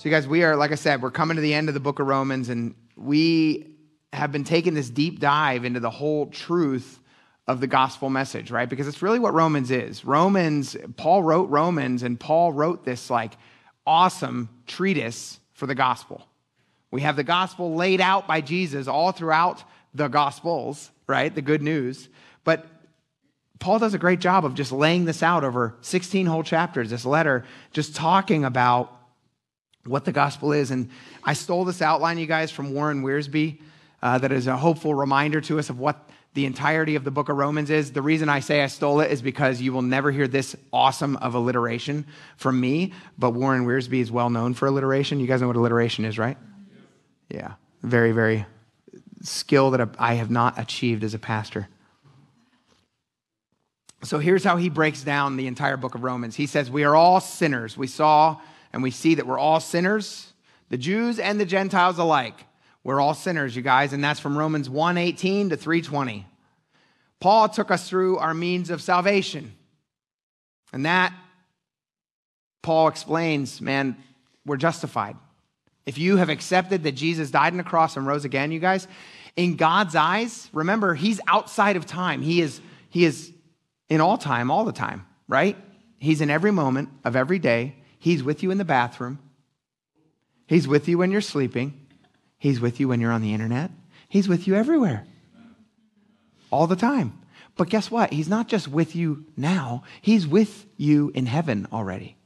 So, you guys, we are, like I said, we're coming to the end of the book of Romans, and we have been taking this deep dive into the whole truth of the gospel message, right? Because it's really what Romans is. Romans, Paul wrote Romans, and Paul wrote this like awesome treatise for the gospel. We have the gospel laid out by Jesus all throughout the gospels, right? The good news. But Paul does a great job of just laying this out over 16 whole chapters, this letter, just talking about what the gospel is. And I stole this outline, you guys, from Warren Wiersbe, uh, that is a hopeful reminder to us of what the entirety of the book of Romans is. The reason I say I stole it is because you will never hear this awesome of alliteration from me, but Warren Wiersbe is well known for alliteration. You guys know what alliteration is, right? Yeah. Very, very skill that I have not achieved as a pastor. So here's how he breaks down the entire book of Romans. He says, We are all sinners. We saw and we see that we're all sinners, the Jews and the Gentiles alike. We're all sinners, you guys, and that's from Romans 1:18 to 320. Paul took us through our means of salvation. And that Paul explains, man, we're justified. If you have accepted that Jesus died on the cross and rose again, you guys, in God's eyes, remember, he's outside of time. He is he is in all time, all the time, right? He's in every moment of every day. He's with you in the bathroom. He's with you when you're sleeping. He's with you when you're on the internet. He's with you everywhere. All the time. But guess what? He's not just with you now, He's with you in heaven already.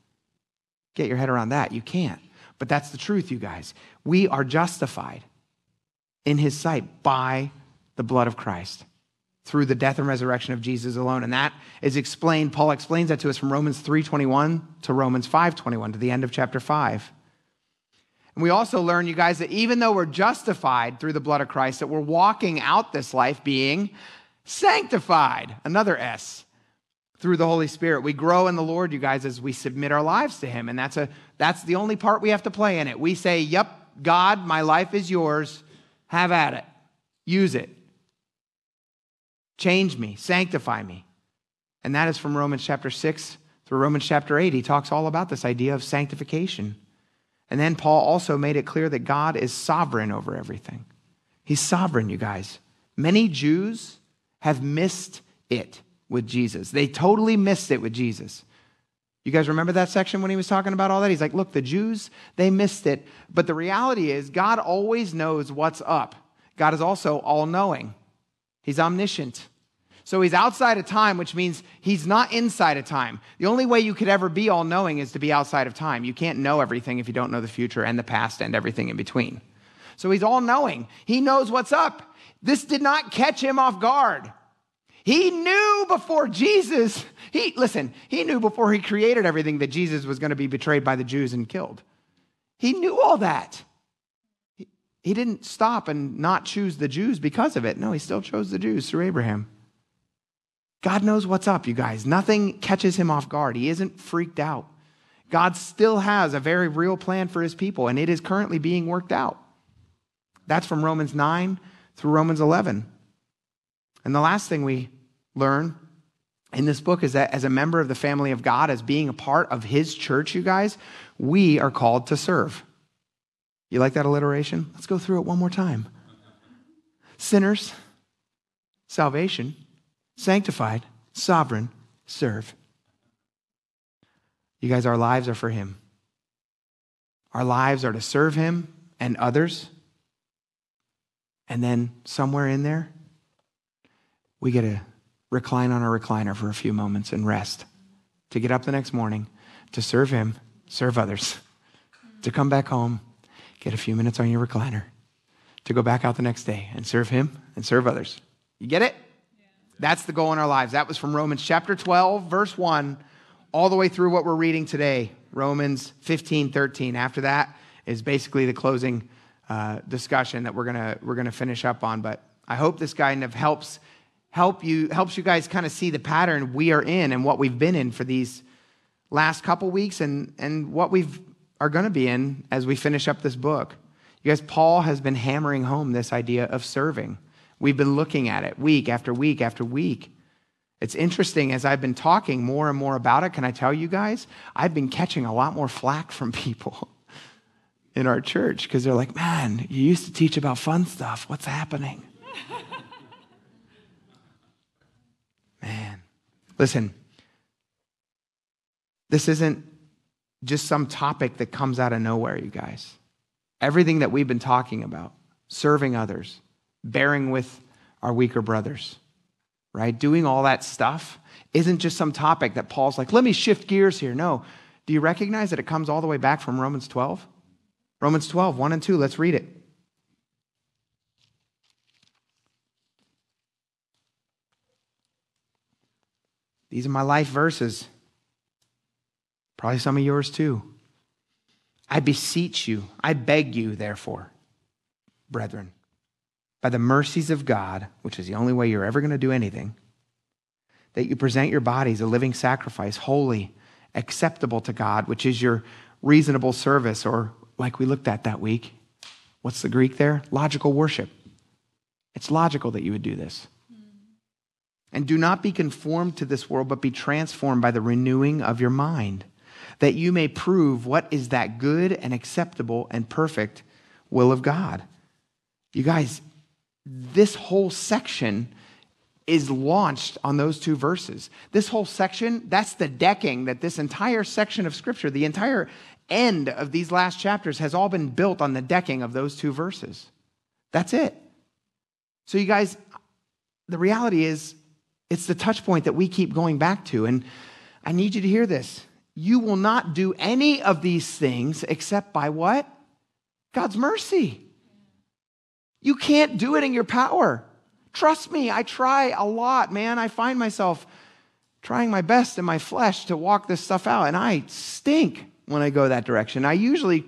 Get your head around that. You can't. But that's the truth, you guys. We are justified in His sight by the blood of Christ through the death and resurrection of Jesus alone. And that is explained, Paul explains that to us from Romans 3.21 to Romans 5.21 to the end of chapter 5. And we also learn, you guys, that even though we're justified through the blood of Christ, that we're walking out this life being sanctified, another S, through the Holy Spirit. We grow in the Lord, you guys, as we submit our lives to Him. And that's, a, that's the only part we have to play in it. We say, Yep, God, my life is yours. Have at it. Use it. Change me, sanctify me. And that is from Romans chapter 6 through Romans chapter 8. He talks all about this idea of sanctification. And then Paul also made it clear that God is sovereign over everything. He's sovereign, you guys. Many Jews have missed it with Jesus. They totally missed it with Jesus. You guys remember that section when he was talking about all that? He's like, look, the Jews, they missed it. But the reality is, God always knows what's up. God is also all knowing, He's omniscient. So he's outside of time, which means he's not inside of time. The only way you could ever be all knowing is to be outside of time. You can't know everything if you don't know the future and the past and everything in between. So he's all knowing. He knows what's up. This did not catch him off guard. He knew before Jesus, he listen, he knew before he created everything that Jesus was going to be betrayed by the Jews and killed. He knew all that. He, didn't stop and not choose the Jews because of it. No, he still chose the Jews through Abraham. God knows what's up, you guys. Nothing catches him off guard. He isn't freaked out. God still has a very real plan for his people, and it is currently being worked out. That's from Romans 9 through Romans 11. And the last thing we learn in this book is that as a member of the family of God, as being a part of his church, you guys, we are called to serve. You like that alliteration? Let's go through it one more time. Sinners, salvation, sanctified, sovereign, serve. You guys, our lives are for Him. Our lives are to serve Him and others. And then somewhere in there, we get to recline on our recliner for a few moments and rest. To get up the next morning, to serve Him, serve others. To come back home, get a few minutes on your recliner. To go back out the next day and serve Him and serve others. You get it? That's the goal in our lives. That was from Romans chapter 12, verse 1, all the way through what we're reading today, Romans 15, 13. After that is basically the closing uh, discussion that we're gonna we're gonna finish up on. But I hope this kind of helps help you helps you guys kind of see the pattern we are in and what we've been in for these last couple weeks and and what we've are going to be in as we finish up this book. You guys, Paul has been hammering home this idea of serving. We've been looking at it week after week after week. It's interesting as I've been talking more and more about it. Can I tell you guys? I've been catching a lot more flack from people. in our church because they're like, man, you used to teach about fun stuff. What's happening? man. Listen, this isn't just some topic that comes out of nowhere, you guys. Everything that we've been talking about, serving others, bearing with our weaker brothers, right? Doing all that stuff isn't just some topic that Paul's like, let me shift gears here. No. Do you recognize that it comes all the way back from Romans 12? Romans 12, 1 and 2. Let's read it. These are my life verses. Probably some of yours too. I beseech you, I beg you, therefore, brethren, by the mercies of God, which is the only way you're ever going to do anything, that you present your bodies a living sacrifice, holy, acceptable to God, which is your reasonable service, or like we looked at that week. What's the Greek there? Logical worship. It's logical that you would do this. And do not be conformed to this world, but be transformed by the renewing of your mind, that you may prove what is that good and acceptable and perfect will of God. You guys, this whole section is launched on those two verses. This whole section, that's the decking that this entire section of Scripture, the entire end of these last chapters, has all been built on the decking of those two verses. That's it. So, you guys, the reality is, it's the touch point that we keep going back to. And I need you to hear this. You will not do any of these things except by what? God's mercy. You can't do it in your power. Trust me, I try a lot, man. I find myself trying my best in my flesh to walk this stuff out, and I stink when I go that direction. I usually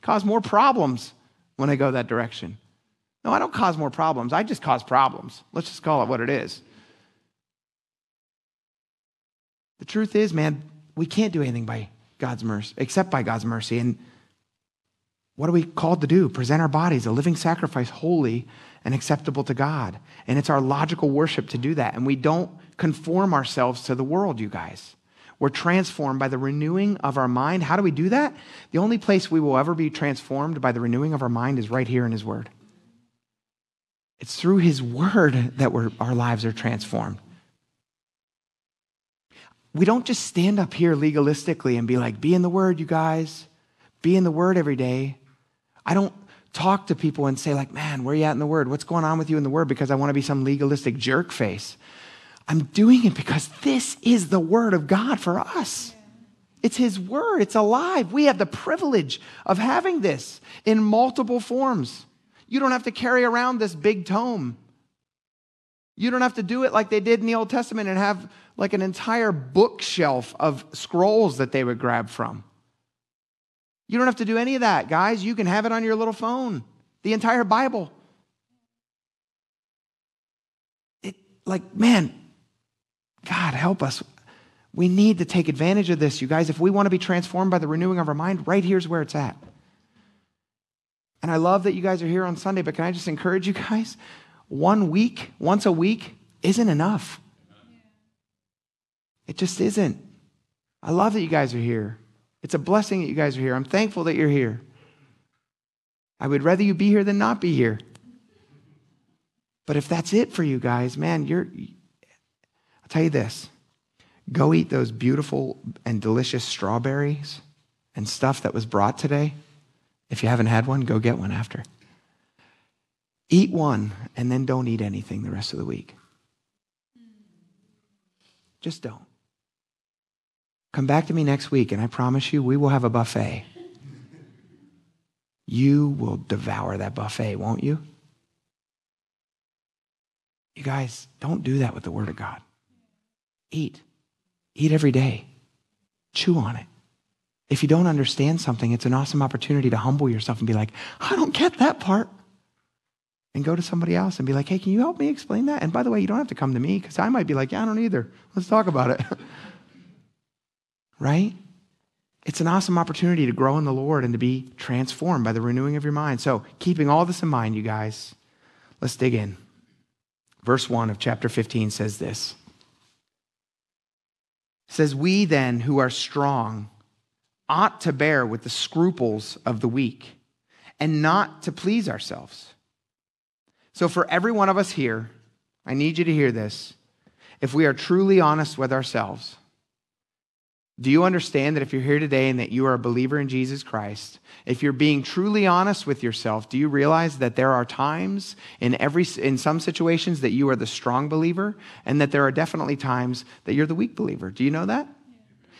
cause more problems when I go that direction. No, I don't cause more problems. I just cause problems. Let's just call it what it is. The truth is, man, we can't do anything by God's mercy, except by God's mercy. And what are we called to do? Present our bodies a living sacrifice, holy and acceptable to God. And it's our logical worship to do that. And we don't conform ourselves to the world, you guys. We're transformed by the renewing of our mind. How do we do that? The only place we will ever be transformed by the renewing of our mind is right here in His Word. It's through His Word that our lives are transformed. We don't just stand up here legalistically and be like, be in the Word, you guys. Be in the Word every day. I don't talk to people and say, like, man, where you at in the Word? What's going on with you in the Word? Because I want to be some legalistic jerk face. I'm doing it because this is the Word of God for us. It's His Word, it's alive. We have the privilege of having this in multiple forms. You don't have to carry around this big tome. You don't have to do it like they did in the Old Testament and have like an entire bookshelf of scrolls that they would grab from. You don't have to do any of that, guys. You can have it on your little phone, the entire Bible. It, like, man, God, help us. We need to take advantage of this, you guys. If we want to be transformed by the renewing of our mind, right here's where it's at. And I love that you guys are here on Sunday, but can I just encourage you guys? One week, once a week, isn't enough. It just isn't. I love that you guys are here. It's a blessing that you guys are here. I'm thankful that you're here. I would rather you be here than not be here. But if that's it for you guys, man, you're, I'll tell you this go eat those beautiful and delicious strawberries and stuff that was brought today. If you haven't had one, go get one after. Eat one and then don't eat anything the rest of the week. Just don't. Come back to me next week, and I promise you, we will have a buffet. You will devour that buffet, won't you? You guys, don't do that with the Word of God. Eat. Eat every day. Chew on it. If you don't understand something, it's an awesome opportunity to humble yourself and be like, I don't get that part. And go to somebody else and be like, hey, can you help me explain that? And by the way, you don't have to come to me because I might be like, yeah, I don't either. Let's talk about it. right? It's an awesome opportunity to grow in the Lord and to be transformed by the renewing of your mind. So, keeping all this in mind, you guys, let's dig in. Verse 1 of chapter 15 says this. It says, We then who are strong ought to bear with the scruples of the weak and not to please ourselves. So, for every one of us here, I need you to hear this. If we are truly honest with ourselves, do you understand that if you're here today and that you are a believer in Jesus Christ, if you're being truly honest with yourself, do you realize that there are times in every in some situations that you are the strong believer and that there are definitely times that you're the weak believer? Do you know that?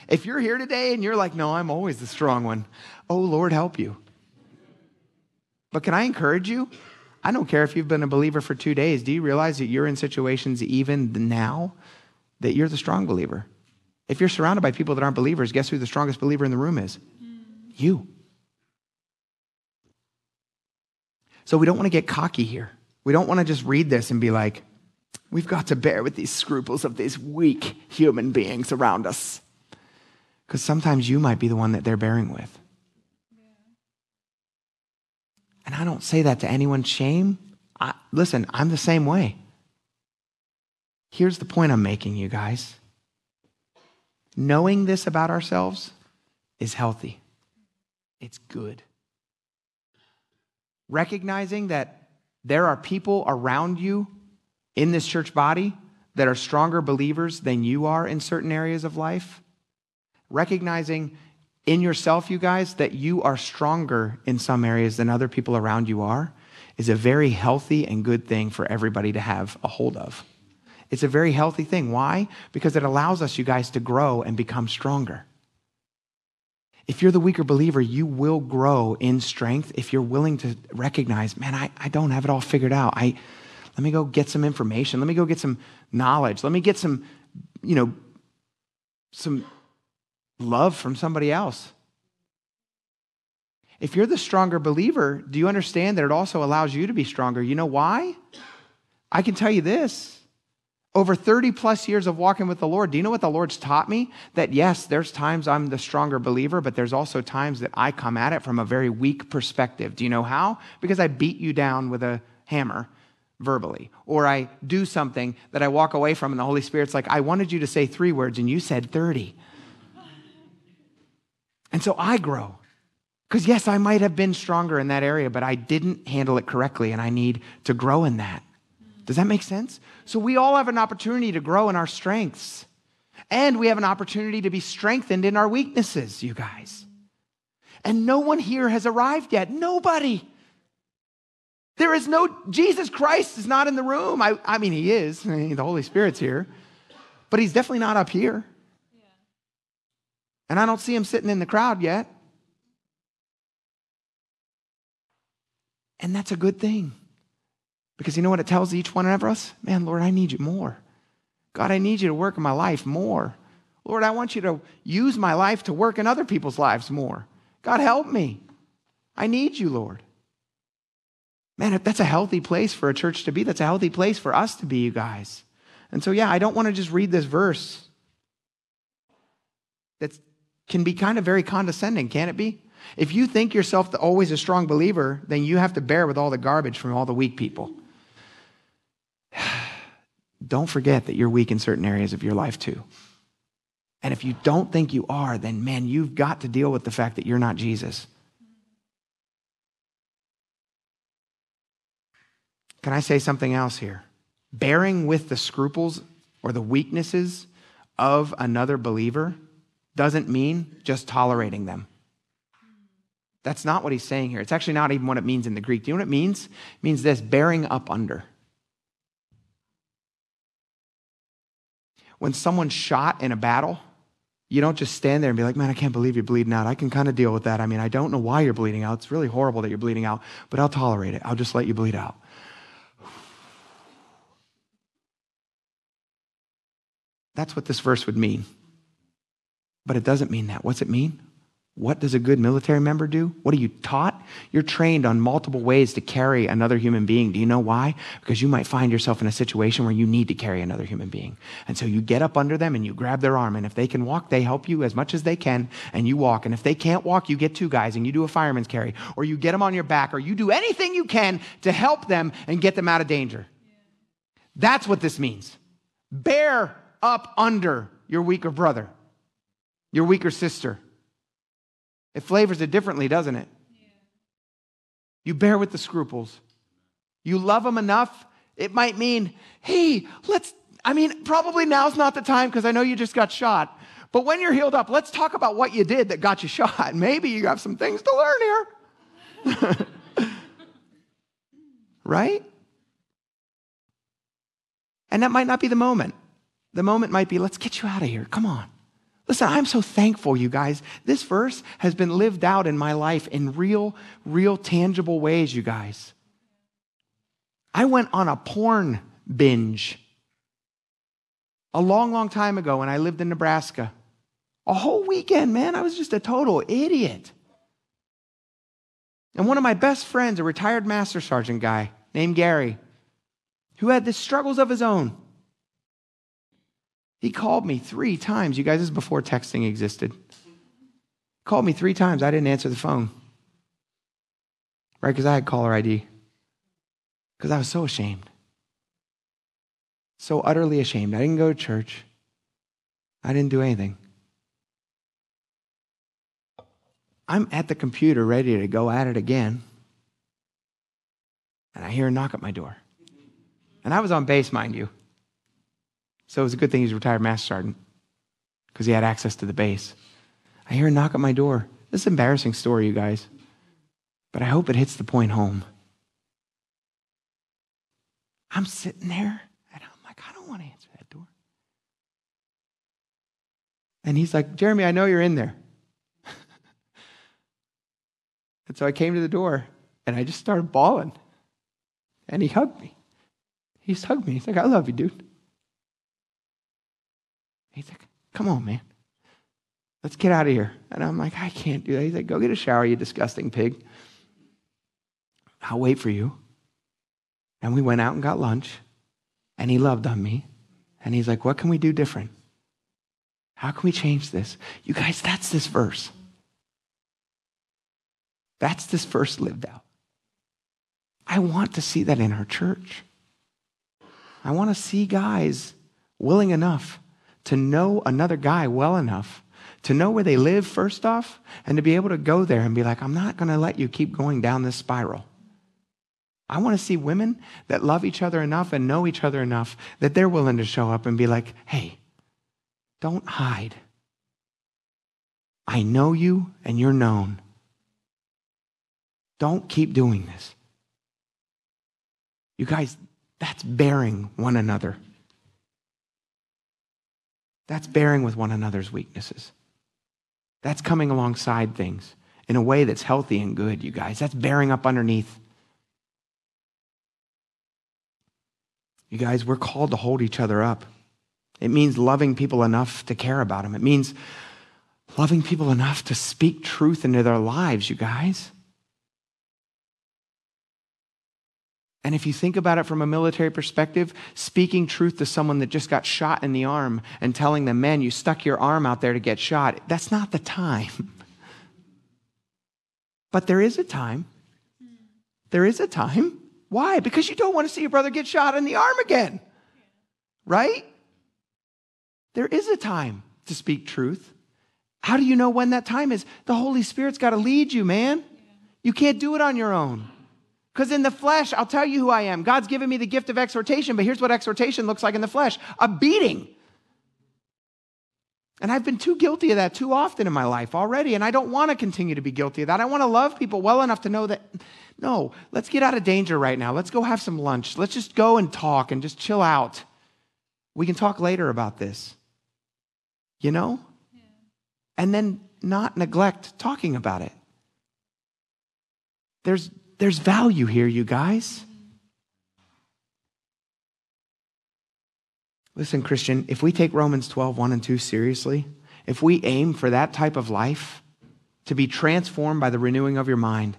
If you're here today and you're like, "No, I'm always the strong one." Oh, Lord, help you. But can I encourage you? I don't care if you've been a believer for 2 days. Do you realize that you're in situations even now that you're the strong believer? If you're surrounded by people that aren't believers, guess who the strongest believer in the room is? You. So we don't want to get cocky here. We don't want to just read this and be like, we've got to bear with these scruples of these weak human beings around us. Because sometimes you might be the one that they're bearing with. And I don't say that to anyone's shame. I, listen, I'm the same way. Here's the point I'm making, you guys. Knowing this about ourselves is healthy, it's good. Recognizing that there are people around you in this church body that are stronger believers than you are in certain areas of life. Recognizing in yourself, you guys, that you are stronger in some areas than other people around you are is a very healthy and good thing for everybody to have a hold of. It's a very healthy thing. Why? Because it allows us, you guys, to grow and become stronger. If you're the weaker believer, you will grow in strength if you're willing to recognize, man, I, I don't have it all figured out. I let me go get some information. Let me go get some knowledge. Let me get some, you know, some love from somebody else. If you're the stronger believer, do you understand that it also allows you to be stronger? You know why? I can tell you this over 30 plus years of walking with the Lord, do you know what the Lord's taught me? That yes, there's times I'm the stronger believer, but there's also times that I come at it from a very weak perspective. Do you know how? Because I beat you down with a hammer verbally, or I do something that I walk away from, and the Holy Spirit's like, I wanted you to say three words, and you said 30. And so I grow. Because yes, I might have been stronger in that area, but I didn't handle it correctly, and I need to grow in that. Does that make sense? So we all have an opportunity to grow in our strengths. And we have an opportunity to be strengthened in our weaknesses, you guys. And no one here has arrived yet. Nobody. There is no, Jesus Christ is not in the room. I, I mean, he is. the Holy Spirit's here. But he's definitely not up here. And I don't see him sitting in the crowd yet. And that's a good thing. Because you know what it tells each one of us? Man, Lord, I need you more. God, I need you to work in my life more. Lord, I want you to use my life to work in other people's lives more. God, help me. I need you, Lord. Man, that's a healthy place for a church to be. That's a healthy place for us to be, you guys. And so, yeah, I don't want to just read this verse that can be kind of very condescending, can it be? If you think yourself always a strong believer, then you have to bear with all the garbage from all the weak people. Don't forget that you're weak in certain areas of your life too. And if you don't think you are, then man, you've got to deal with the fact that you're not Jesus. Can I say something else here? Bearing with the scruples or the weaknesses of another believer doesn't mean just tolerating them. That's not what he's saying here. It's actually not even what it means in the Greek. Do you know what it means? It means this bearing up under. When someone's shot in a battle, you don't just stand there and be like, man, I can't believe you're bleeding out. I can kind of deal with that. I mean, I don't know why you're bleeding out. It's really horrible that you're bleeding out, but I'll tolerate it. I'll just let you bleed out. That's what this verse would mean. But it doesn't mean that. What's it mean? What does a good military member do? What are you taught? You're trained on multiple ways to carry another human being. Do you know why? Because you might find yourself in a situation where you need to carry another human being. And so you get up under them and you grab their arm. And if they can walk, they help you as much as they can and you walk. And if they can't walk, you get two guys and you do a fireman's carry or you get them on your back or you do anything you can to help them and get them out of danger. That's what this means. Bear up under your weaker brother, your weaker sister. It flavors it differently, doesn't it? You bear with the scruples. You love them enough, it might mean, hey, let's, I mean, probably now's not the time because I know you just got shot. But when you're healed up, let's talk about what you did that got you shot. Maybe you have some things to learn here. right? And that might not be the moment. The moment might be, let's get you out of here. Come on. Listen, I'm so thankful, you guys. This verse has been lived out in my life in real, real, tangible ways, you guys. I went on a porn binge a long, long time ago when I lived in Nebraska. A whole weekend, man. I was just a total idiot. And one of my best friends, a retired master sergeant guy named Gary, who had the struggles of his own, he called me three times. You guys, this is before texting existed. Called me three times. I didn't answer the phone. Right? Because I had caller ID. Because I was so ashamed. So utterly ashamed. I didn't go to church. I didn't do anything. I'm at the computer ready to go at it again. And I hear a knock at my door. And I was on base, mind you. So it was a good thing he's a retired master sergeant because he had access to the base. I hear a knock at my door. This is an embarrassing story, you guys, but I hope it hits the point home. I'm sitting there and I'm like, I don't want to answer that door. And he's like, Jeremy, I know you're in there. and so I came to the door and I just started bawling. And he hugged me. He's hugged me. He's like, I love you, dude. He's like, come on, man. Let's get out of here. And I'm like, I can't do that. He's like, go get a shower, you disgusting pig. I'll wait for you. And we went out and got lunch. And he loved on me. And he's like, what can we do different? How can we change this? You guys, that's this verse. That's this verse lived out. I want to see that in our church. I want to see guys willing enough to know another guy well enough to know where they live, first off, and to be able to go there and be like, I'm not going to let you keep going down this spiral. I want to see women that love each other enough and know each other enough that they're willing to show up and be like, hey, don't hide. I know you and you're known. Don't keep doing this. You guys, that's bearing one another. That's bearing with one another's weaknesses. That's coming alongside things in a way that's healthy and good, you guys. That's bearing up underneath. You guys, we're called to hold each other up. It means loving people enough to care about them. It means loving people enough to speak truth into their lives, you guys. And if you think about it from a military perspective, speaking truth to someone that just got shot in the arm and telling them, man, you stuck your arm out there to get shot, that's not the time. But there is a time. There is a time. Why? Because you don't want to see your brother get shot in the arm again. Right? There is a time to speak truth. How do you know when that time is? The Holy Spirit's got to lead you, man. You can't do it on your own. Because in the flesh, I'll tell you who I am. God's given me the gift of exhortation, but here's what exhortation looks like in the flesh a beating. And I've been too guilty of that too often in my life already, and I don't want to continue to be guilty of that. I want to love people well enough to know that, no, let's get out of danger right now. Let's go have some lunch. Let's just go and talk and just chill out. We can talk later about this. You know? Yeah. And then not neglect talking about it. There's there's value here, you guys. Listen, Christian, if we take Romans 12, 1 and 2 seriously, if we aim for that type of life, to be transformed by the renewing of your mind,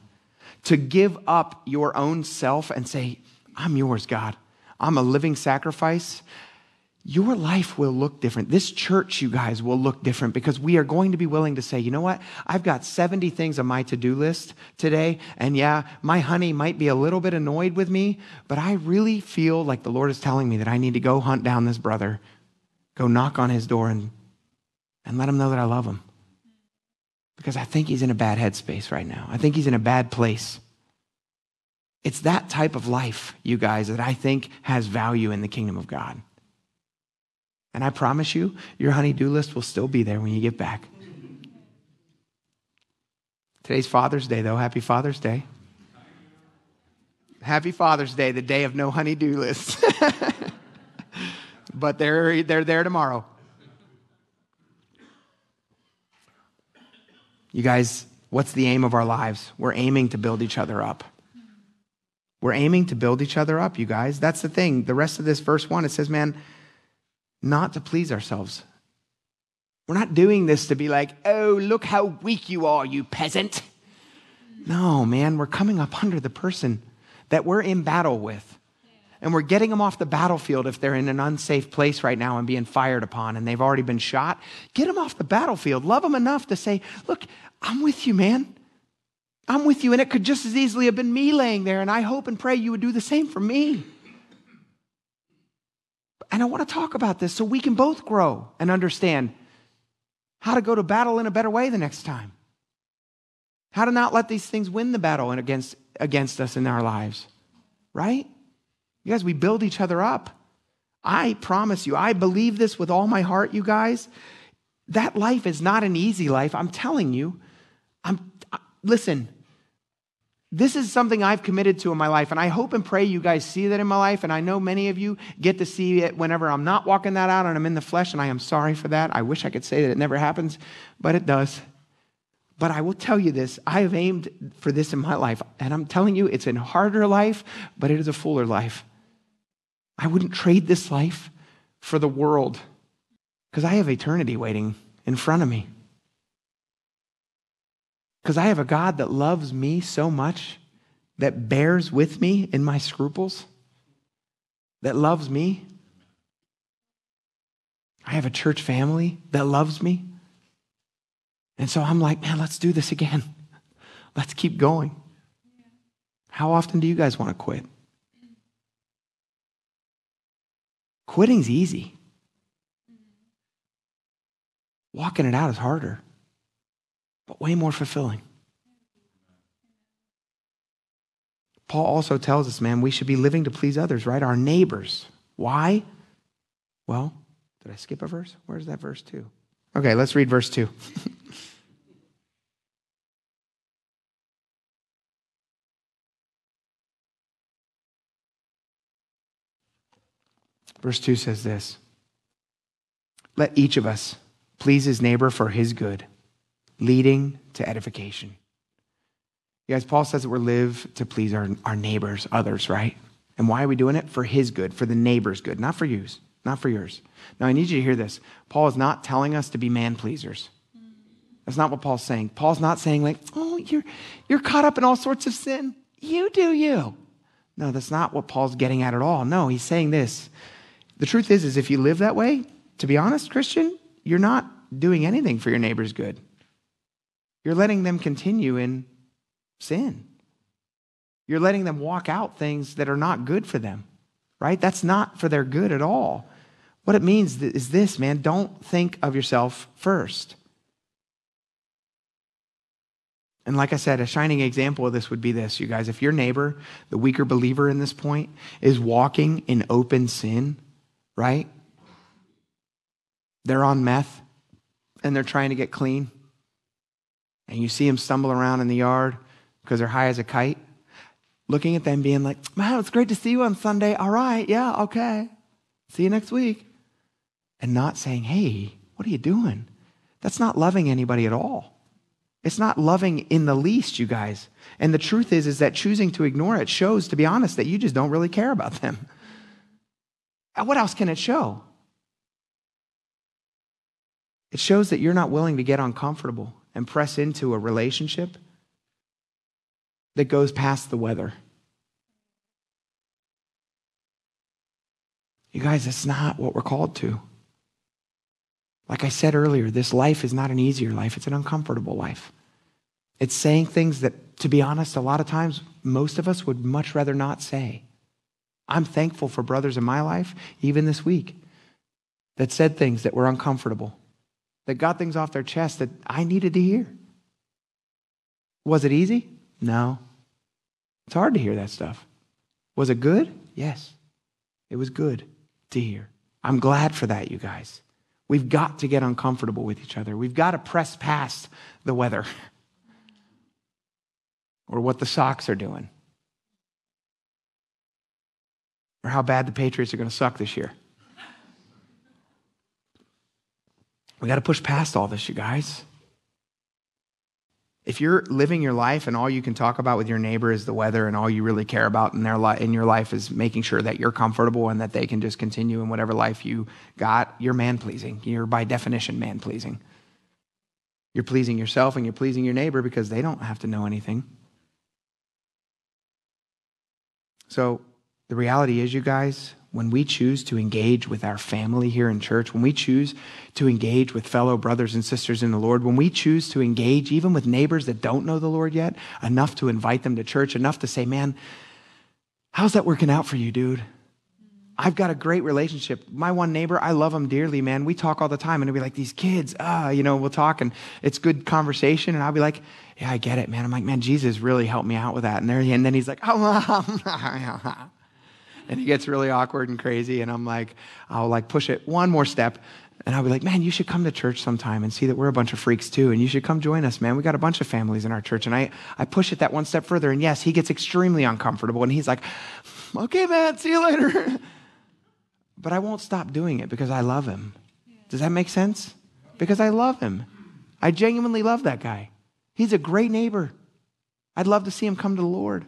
to give up your own self and say, I'm yours, God. I'm a living sacrifice your life will look different. This church, you guys, will look different because we are going to be willing to say, you know what? I've got 70 things on my to do list today. And yeah, my honey might be a little bit annoyed with me, but I really feel like the Lord is telling me that I need to go hunt down this brother, go knock on his door, and, and let him know that I love him. because I think he's in a bad headspace right now. I think he's in a bad place. It's that type of life, you guys, that I think has value in the kingdom of God. And I promise you, your honey-do list will still be there when you get back. Today's Father's Day, though. Happy Father's Day. Happy Father's Day, the day of no honey-do list. but they're, they're there tomorrow. You guys, what's the aim of our lives? We're aiming to build each other up. We're aiming to build each other up, you guys. That's the thing. The rest of this verse one, it says, man, not to please ourselves. We're not doing this to be like, oh, look how weak you are, you peasant. No, man, we're coming up under the person that we're in battle with. And we're getting them off the battlefield if they're in an unsafe place right now and being fired upon and they've already been shot. Get them off the battlefield. Love them enough to say, look, I'm with you, man. I'm with you. And it could just as easily have been me laying there. And I hope and pray you would do the same for me. And I want to talk about this so we can both grow and understand how to go to battle in a better way the next time. How to not let these things win the battle and against, against us in our lives. Right? You guys, we build each other up. I promise you, I believe this with all my heart, you guys. That life is not an easy life. I'm telling you. I'm listen, this is something I've committed to in my life, and I hope and pray you guys see that in my life. And I know many of you get to see it whenever I'm not walking that out and I'm in the flesh, and I am sorry for that. I wish I could say that it never happens, but it does. But I will tell you this I have aimed for this in my life, and I'm telling you, it's a harder life, but it is a fuller life. I wouldn't trade this life for the world because I have eternity waiting in front of me. Because I have a God that loves me so much, that bears with me in my scruples, that loves me. I have a church family that loves me. And so I'm like, man, let's do this again. Let's keep going. How often do you guys want to quit? Quitting's easy. Walking it out is harder but way more fulfilling. Paul also tells us, man, we should be living to please others, right? Our neighbors. Why? Well, did I skip a verse? Where's that verse 2? Okay, let's read verse 2. verse 2 says this Let each of us please his neighbor for his good leading to edification. You guys, Paul says that we live to please our, our neighbors, others, right? And why are we doing it? For his good, for the neighbor's good, not for yours, not for yours. Now, I need you to hear this. Paul is not telling us to be man pleasers. That's not what Paul's saying. Paul's not saying, like, oh, you're, you're caught up in all sorts of sin. You do you. No, that's not what Paul's getting at at all. No, he's saying this. The truth is, is if you live that way, to be honest, Christian, you're not doing anything for your neighbor's good. You're letting them continue in sin. You're letting them walk out things that are not good for them, right? That's not for their good at all. What it means is this, man don't think of yourself first. And like I said, a shining example of this would be this, you guys. If your neighbor, the weaker believer in this point, is walking in open sin, right? They're on meth and they're trying to get clean and you see them stumble around in the yard because they're high as a kite, looking at them being like, man, it's great to see you on Sunday. All right, yeah, okay. See you next week. And not saying, hey, what are you doing? That's not loving anybody at all. It's not loving in the least, you guys. And the truth is, is that choosing to ignore it shows, to be honest, that you just don't really care about them. What else can it show? It shows that you're not willing to get uncomfortable and press into a relationship that goes past the weather. You guys, that's not what we're called to. Like I said earlier, this life is not an easier life, it's an uncomfortable life. It's saying things that, to be honest, a lot of times most of us would much rather not say. I'm thankful for brothers in my life, even this week, that said things that were uncomfortable that got things off their chest that I needed to hear. Was it easy? No. It's hard to hear that stuff. Was it good? Yes. It was good to hear. I'm glad for that, you guys. We've got to get uncomfortable with each other. We've got to press past the weather or what the Sox are doing or how bad the Patriots are going to suck this year. We got to push past all this, you guys. If you're living your life and all you can talk about with your neighbor is the weather and all you really care about in, their in your life is making sure that you're comfortable and that they can just continue in whatever life you got, you're man pleasing. You're by definition man pleasing. You're pleasing yourself and you're pleasing your neighbor because they don't have to know anything. So the reality is, you guys, when we choose to engage with our family here in church, when we choose to engage with fellow brothers and sisters in the Lord, when we choose to engage even with neighbors that don't know the Lord yet, enough to invite them to church, enough to say, man, how's that working out for you, dude? I've got a great relationship. My one neighbor, I love him dearly, man. We talk all the time, and it'll be like, these kids, ah, you know, we'll talk, and it's good conversation. And I'll be like, yeah, I get it, man. I'm like, man, Jesus really helped me out with that. And, there, and then he's like, oh, and he gets really awkward and crazy. And I'm like, I'll like push it one more step. And I'll be like, man, you should come to church sometime and see that we're a bunch of freaks too. And you should come join us, man. We got a bunch of families in our church. And I, I push it that one step further. And yes, he gets extremely uncomfortable. And he's like, okay, man, see you later. but I won't stop doing it because I love him. Does that make sense? Because I love him. I genuinely love that guy. He's a great neighbor. I'd love to see him come to the Lord.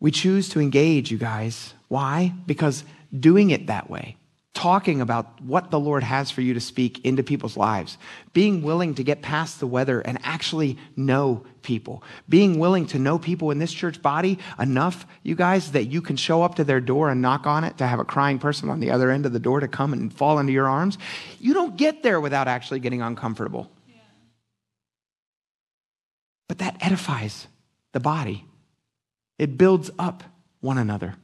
We choose to engage, you guys. Why? Because doing it that way, talking about what the Lord has for you to speak into people's lives, being willing to get past the weather and actually know people, being willing to know people in this church body enough, you guys, that you can show up to their door and knock on it to have a crying person on the other end of the door to come and fall into your arms. You don't get there without actually getting uncomfortable. But that edifies the body. It builds up one another.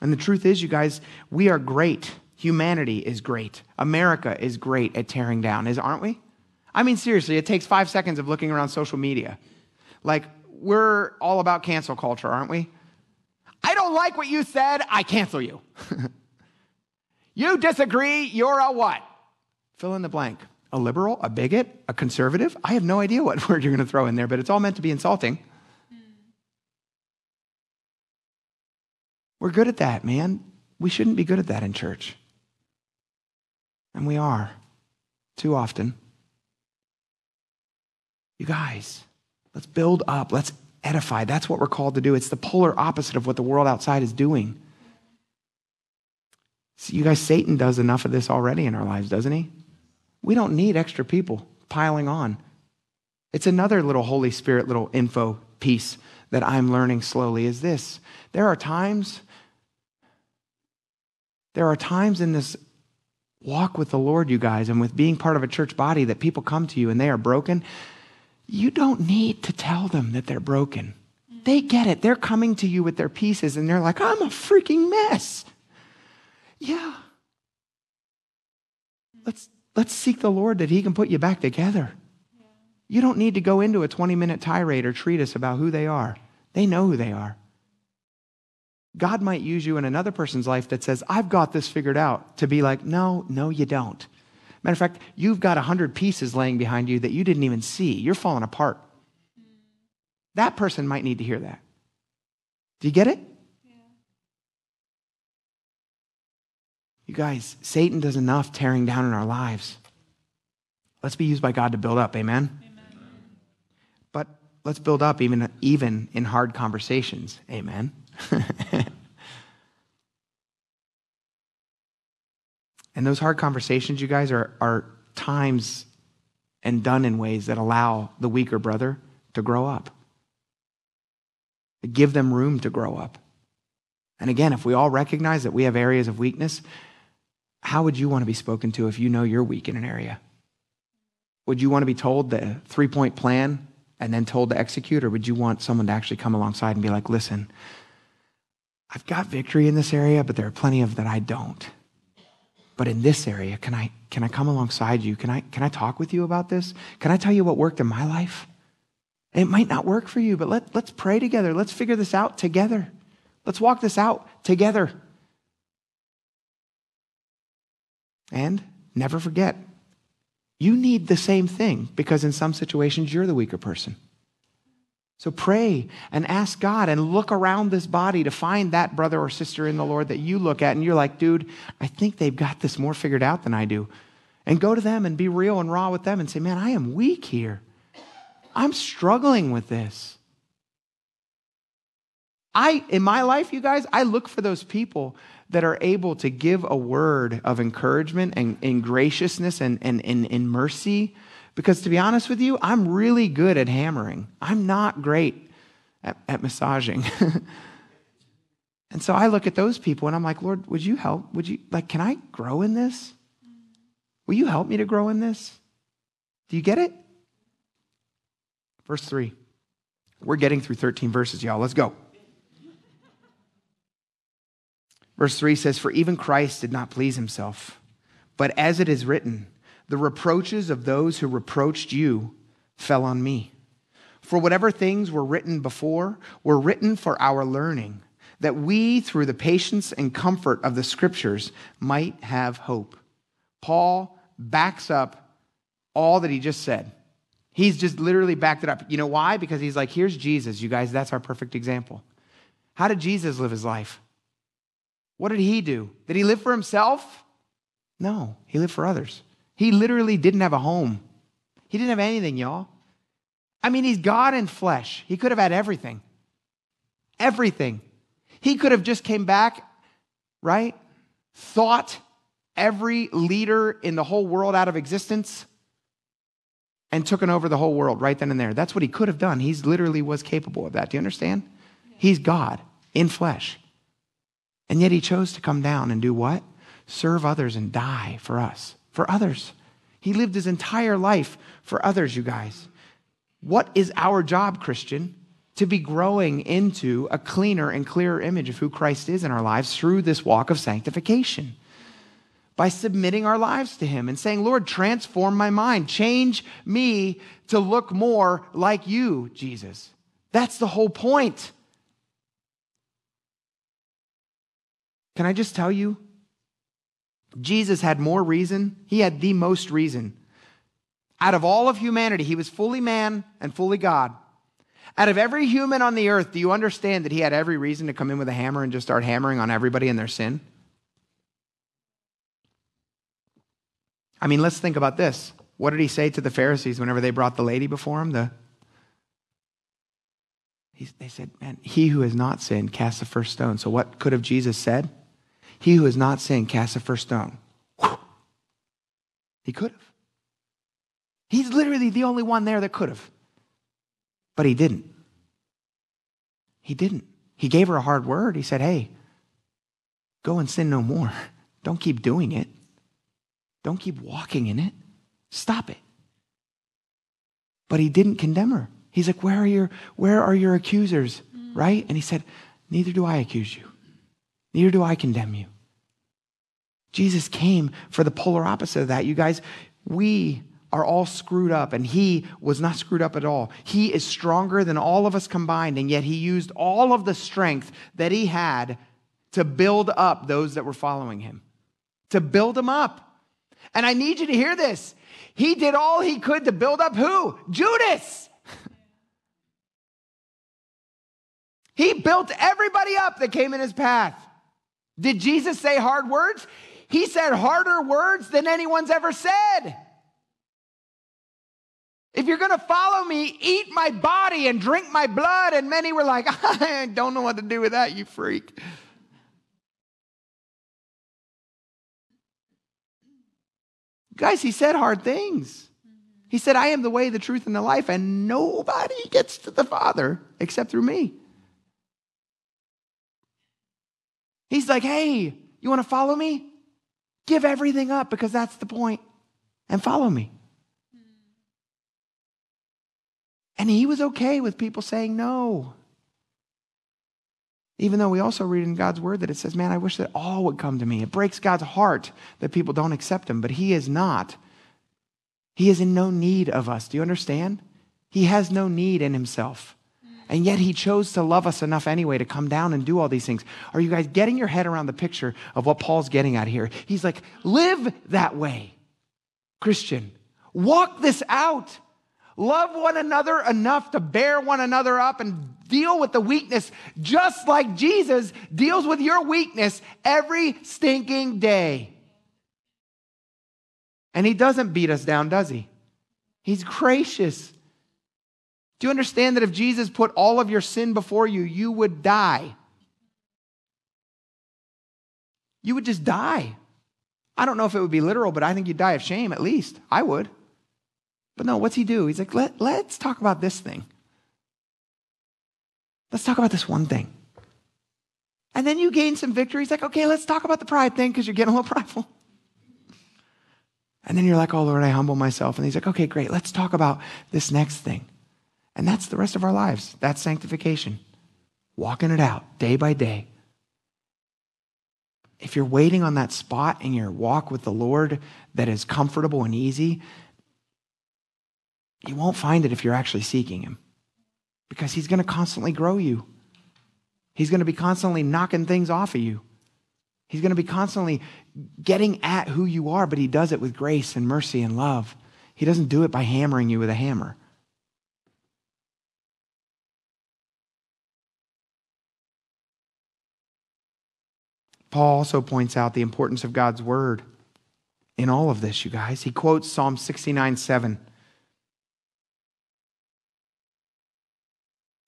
And the truth is, you guys, we are great. Humanity is great. America is great at tearing down, is aren't we? I mean, seriously, it takes five seconds of looking around social media. Like, we're all about cancel culture, aren't we? I don't like what you said, I cancel you. you disagree, you're a what? Fill in the blank. A liberal, a bigot, a conservative? I have no idea what word you're going to throw in there, but it's all meant to be insulting. We're good at that, man. We shouldn't be good at that in church. And we are too often. You guys, let's build up, let's edify. That's what we're called to do. It's the polar opposite of what the world outside is doing. You guys, Satan does enough of this already in our lives, doesn't he? We don't need extra people piling on. It's another little Holy Spirit little info piece that I'm learning slowly is this. There are times there are times in this walk with the Lord, you guys, and with being part of a church body that people come to you and they are broken. You don't need to tell them that they're broken. They get it. They're coming to you with their pieces and they're like, I'm a freaking mess. Yeah. Let's, let's seek the Lord that He can put you back together. You don't need to go into a 20 minute tirade or treatise about who they are. They know who they are. God might use you in another person's life that says, I've got this figured out, to be like, no, no, you don't. Matter of fact, you've got a hundred pieces laying behind you that you didn't even see. You're falling apart. That person might need to hear that. Do you get it? Yeah. You guys, Satan does enough tearing down in our lives. Let's be used by God to build up. Amen? Amen. But let's build up even, even in hard conversations. Amen. and those hard conversations, you guys, are, are times and done in ways that allow the weaker brother to grow up. Give them room to grow up. And again, if we all recognize that we have areas of weakness, how would you want to be spoken to if you know you're weak in an area? Would you want to be told the three point plan and then told to execute, or would you want someone to actually come alongside and be like, listen, I've got victory in this area, but there are plenty of that I don't. But in this area, can I, can I come alongside you? Can I, can I talk with you about this? Can I tell you what worked in my life? It might not work for you, but let, let's pray together. Let's figure this out together. Let's walk this out together. And never forget, you need the same thing because in some situations you're the weaker person. So pray and ask God and look around this body to find that brother or sister in the Lord that you look at and you're like, dude, I think they've got this more figured out than I do. And go to them and be real and raw with them and say, man, I am weak here. I'm struggling with this. I, in my life, you guys, I look for those people that are able to give a word of encouragement and, and graciousness and, and, and, and mercy because to be honest with you, I'm really good at hammering. I'm not great at, at massaging. and so I look at those people and I'm like, Lord, would you help? Would you, like, can I grow in this? Will you help me to grow in this? Do you get it? Verse 3. We're getting through 13 verses, y'all. Let's go. Verse 3 says, For even Christ did not please himself, but as it is written, the reproaches of those who reproached you fell on me. For whatever things were written before were written for our learning, that we, through the patience and comfort of the scriptures, might have hope. Paul backs up all that he just said. He's just literally backed it up. You know why? Because he's like, here's Jesus, you guys, that's our perfect example. How did Jesus live his life? What did he do? Did he live for himself? No, he lived for others. He literally didn't have a home. He didn't have anything, y'all. I mean, he's God in flesh. He could have had everything. Everything. He could have just came back, right? Thought every leader in the whole world out of existence and taken over the whole world right then and there. That's what he could have done. He literally was capable of that. Do you understand? He's God in flesh. And yet he chose to come down and do what? Serve others and die for us for others. He lived his entire life for others, you guys. What is our job, Christian? To be growing into a cleaner and clearer image of who Christ is in our lives through this walk of sanctification. By submitting our lives to Him and saying, Lord, transform my mind, change me to look more like you, Jesus. That's the whole point. Can I just tell you? Jesus had more reason. He had the most reason. Out of all of humanity, he was fully man and fully God. Out of every human on the earth, do you understand that he had every reason to come in with a hammer and just start hammering on everybody in their sin? I mean, let's think about this. What did he say to the Pharisees whenever they brought the lady before him? The, he, they said, Man, he who has not sinned, cast the first stone. So, what could have Jesus said? He who has not sinned, cast the first stone. He could have. He's literally the only one there that could have. But he didn't. He didn't. He gave her a hard word. He said, Hey, go and sin no more. Don't keep doing it. Don't keep walking in it. Stop it. But he didn't condemn her. He's like, Where are your, where are your accusers? Mm. Right? And he said, Neither do I accuse you. Neither do I condemn you. Jesus came for the polar opposite of that. You guys, we are all screwed up, and he was not screwed up at all. He is stronger than all of us combined, and yet he used all of the strength that he had to build up those that were following him, to build them up. And I need you to hear this. He did all he could to build up who? Judas. he built everybody up that came in his path. Did Jesus say hard words? He said harder words than anyone's ever said. If you're going to follow me, eat my body and drink my blood. And many were like, I don't know what to do with that, you freak. Guys, he said hard things. He said, I am the way, the truth, and the life, and nobody gets to the Father except through me. He's like, hey, you want to follow me? Give everything up because that's the point and follow me. And he was okay with people saying no. Even though we also read in God's word that it says, Man, I wish that all would come to me. It breaks God's heart that people don't accept him, but he is not. He is in no need of us. Do you understand? He has no need in himself. And yet he chose to love us enough anyway to come down and do all these things. Are you guys getting your head around the picture of what Paul's getting at here? He's like, live that way, Christian. Walk this out. Love one another enough to bear one another up and deal with the weakness, just like Jesus deals with your weakness every stinking day. And he doesn't beat us down, does he? He's gracious. Do you understand that if Jesus put all of your sin before you, you would die? You would just die. I don't know if it would be literal, but I think you'd die of shame at least. I would. But no, what's he do? He's like, Let, let's talk about this thing. Let's talk about this one thing. And then you gain some victory. He's like, okay, let's talk about the pride thing because you're getting a little prideful. And then you're like, oh, Lord, I humble myself. And he's like, okay, great. Let's talk about this next thing. And that's the rest of our lives. That's sanctification. Walking it out day by day. If you're waiting on that spot in your walk with the Lord that is comfortable and easy, you won't find it if you're actually seeking Him because He's going to constantly grow you. He's going to be constantly knocking things off of you. He's going to be constantly getting at who you are, but He does it with grace and mercy and love. He doesn't do it by hammering you with a hammer. Paul also points out the importance of God's word in all of this, you guys. He quotes Psalm 69 7.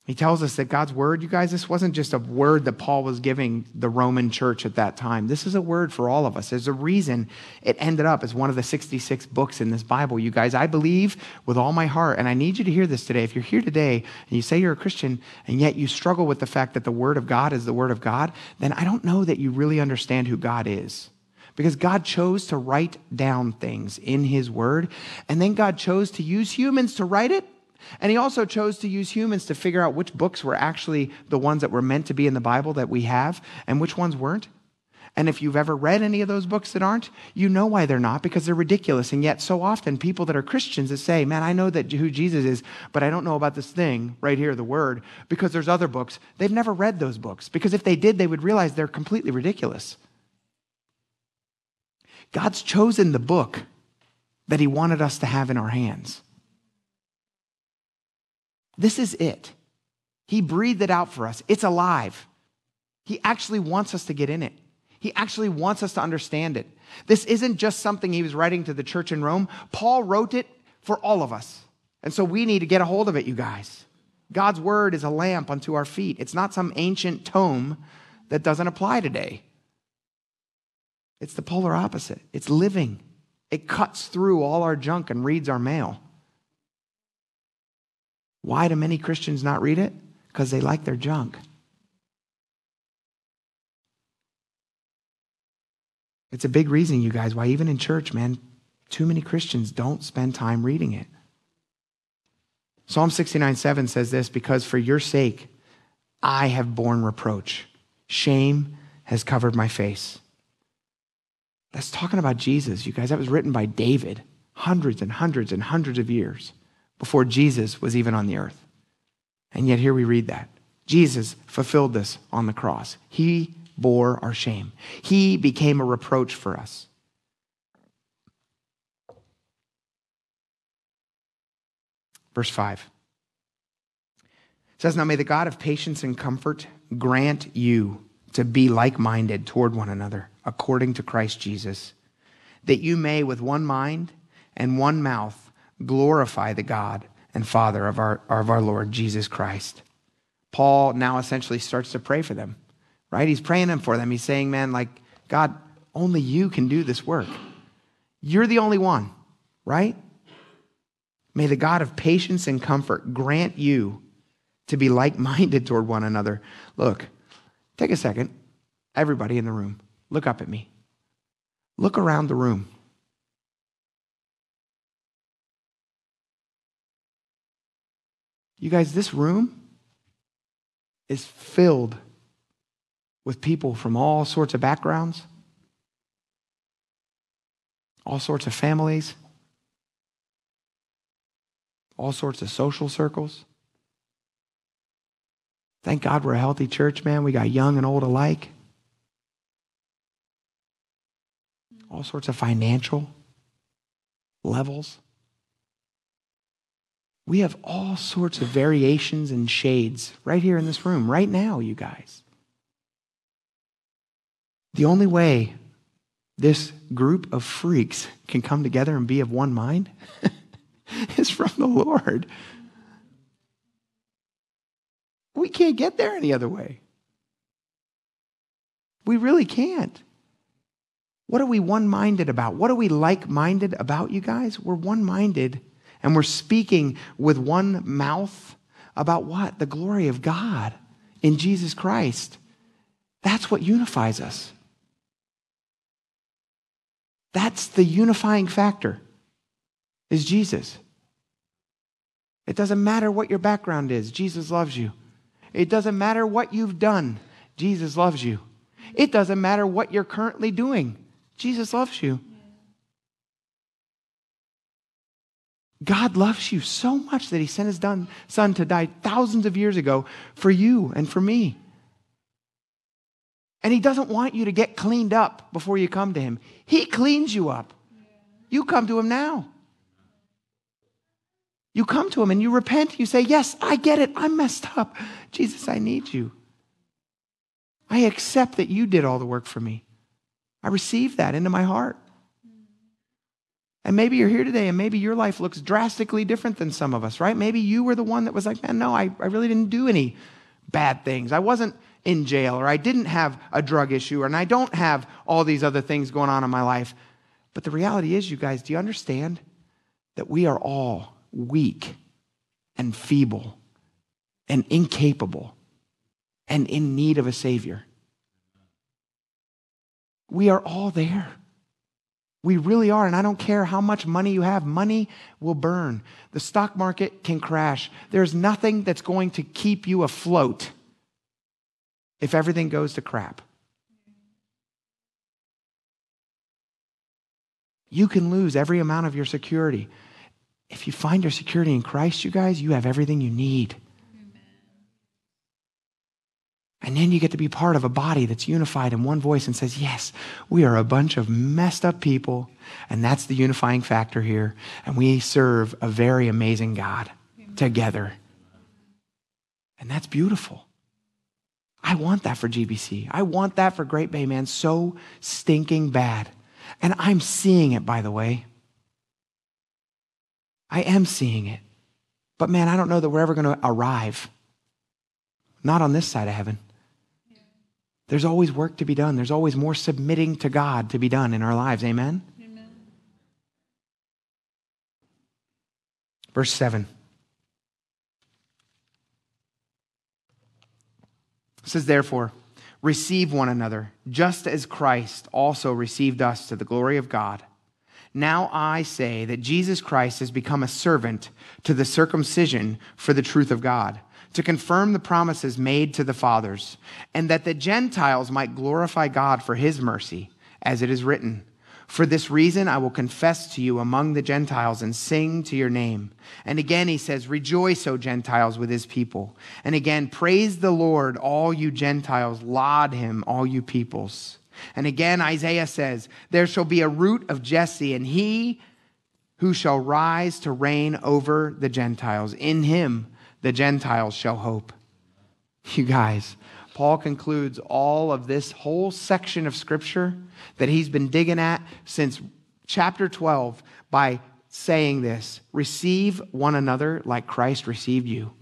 He tells us that God's word, you guys, this wasn't just a word that Paul was giving the Roman church at that time. This is a word for all of us. There's a reason it ended up as one of the 66 books in this Bible. You guys, I believe with all my heart, and I need you to hear this today. If you're here today and you say you're a Christian and yet you struggle with the fact that the word of God is the word of God, then I don't know that you really understand who God is. Because God chose to write down things in his word, and then God chose to use humans to write it and he also chose to use humans to figure out which books were actually the ones that were meant to be in the Bible that we have and which ones weren't. And if you've ever read any of those books that aren't, you know why they're not because they're ridiculous. And yet, so often, people that are Christians that say, Man, I know that who Jesus is, but I don't know about this thing right here, the Word, because there's other books. They've never read those books because if they did, they would realize they're completely ridiculous. God's chosen the book that He wanted us to have in our hands. This is it. He breathed it out for us. It's alive. He actually wants us to get in it. He actually wants us to understand it. This isn't just something he was writing to the church in Rome. Paul wrote it for all of us. And so we need to get a hold of it, you guys. God's word is a lamp unto our feet. It's not some ancient tome that doesn't apply today. It's the polar opposite. It's living. It cuts through all our junk and reads our mail. Why do many Christians not read it? Because they like their junk. It's a big reason, you guys, why even in church, man, too many Christians don't spend time reading it. Psalm 69 7 says this because for your sake I have borne reproach, shame has covered my face. That's talking about Jesus, you guys. That was written by David hundreds and hundreds and hundreds of years before Jesus was even on the earth. And yet, here we read that. Jesus fulfilled this on the cross. He bore our shame, He became a reproach for us. Verse 5 it says, Now may the God of patience and comfort grant you to be like minded toward one another, according to Christ Jesus, that you may with one mind and one mouth glorify the God and Father of our, of our Lord Jesus Christ. Paul now essentially starts to pray for them, right? He's praying for them. He's saying, man, like, God, only you can do this work. You're the only one, right? May the God of patience and comfort grant you to be like minded toward one another. Look, take a second. Everybody in the room, look up at me. Look around the room. You guys, this room is filled with people from all sorts of backgrounds, all sorts of families, all sorts of social circles. Thank God we're a healthy church, man. We got young and old alike. All sorts of financial levels. We have all sorts of variations and shades right here in this room, right now, you guys. The only way this group of freaks can come together and be of one mind is from the Lord. We can't get there any other way. We really can't. What are we one minded about? What are we like minded about, you guys? We're one minded and we're speaking with one mouth about what? The glory of God in Jesus Christ. That's what unifies us. That's the unifying factor is Jesus. It doesn't matter what your background is, Jesus loves you. It doesn't matter what you've done, Jesus loves you. It doesn't matter what you're currently doing, Jesus loves you. God loves you so much that he sent his son to die thousands of years ago for you and for me. And he doesn't want you to get cleaned up before you come to him. He cleans you up. You come to him now. You come to him and you repent. You say, Yes, I get it. I'm messed up. Jesus, I need you. I accept that you did all the work for me. I receive that into my heart. And maybe you're here today and maybe your life looks drastically different than some of us, right? Maybe you were the one that was like, man, no, I, I really didn't do any bad things. I wasn't in jail or I didn't have a drug issue and I don't have all these other things going on in my life. But the reality is, you guys, do you understand that we are all weak and feeble and incapable and in need of a Savior? We are all there. We really are. And I don't care how much money you have, money will burn. The stock market can crash. There's nothing that's going to keep you afloat if everything goes to crap. You can lose every amount of your security. If you find your security in Christ, you guys, you have everything you need. And then you get to be part of a body that's unified in one voice and says, Yes, we are a bunch of messed up people. And that's the unifying factor here. And we serve a very amazing God Amen. together. And that's beautiful. I want that for GBC. I want that for Great Bay, man. So stinking bad. And I'm seeing it, by the way. I am seeing it. But man, I don't know that we're ever going to arrive. Not on this side of heaven. There's always work to be done. There's always more submitting to God to be done in our lives. Amen? Amen. Verse 7. It says, Therefore, receive one another, just as Christ also received us to the glory of God. Now I say that Jesus Christ has become a servant to the circumcision for the truth of God to confirm the promises made to the fathers, and that the Gentiles might glorify God for his mercy, as it is written. For this reason, I will confess to you among the Gentiles and sing to your name. And again, he says, Rejoice, O Gentiles, with his people. And again, praise the Lord, all you Gentiles. Laud him, all you peoples. And again, Isaiah says, There shall be a root of Jesse, and he who shall rise to reign over the Gentiles. In him, the Gentiles shall hope. You guys, Paul concludes all of this whole section of scripture that he's been digging at since chapter 12 by saying this receive one another like Christ received you.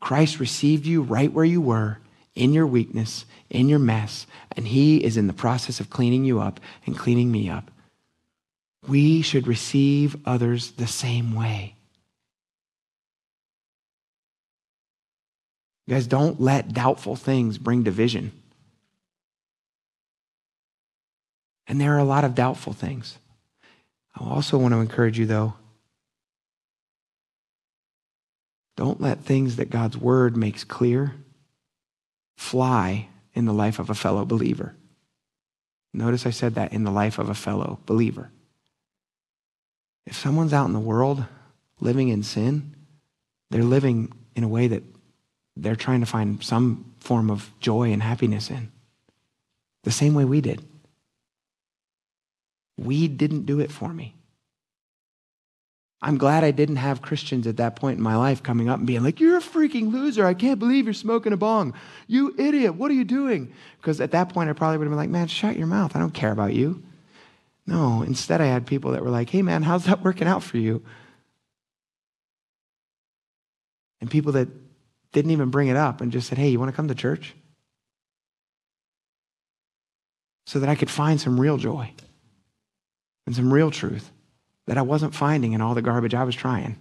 Christ received you right where you were, in your weakness, in your mess, and he is in the process of cleaning you up and cleaning me up. We should receive others the same way. You guys, don't let doubtful things bring division. And there are a lot of doubtful things. I also want to encourage you, though, don't let things that God's word makes clear fly in the life of a fellow believer. Notice I said that in the life of a fellow believer. If someone's out in the world living in sin, they're living in a way that they're trying to find some form of joy and happiness in. The same way we did. We didn't do it for me. I'm glad I didn't have Christians at that point in my life coming up and being like, You're a freaking loser. I can't believe you're smoking a bong. You idiot. What are you doing? Because at that point, I probably would have been like, Man, shut your mouth. I don't care about you. No, instead, I had people that were like, Hey, man, how's that working out for you? And people that didn't even bring it up and just said, Hey, you want to come to church? So that I could find some real joy and some real truth that I wasn't finding in all the garbage I was trying.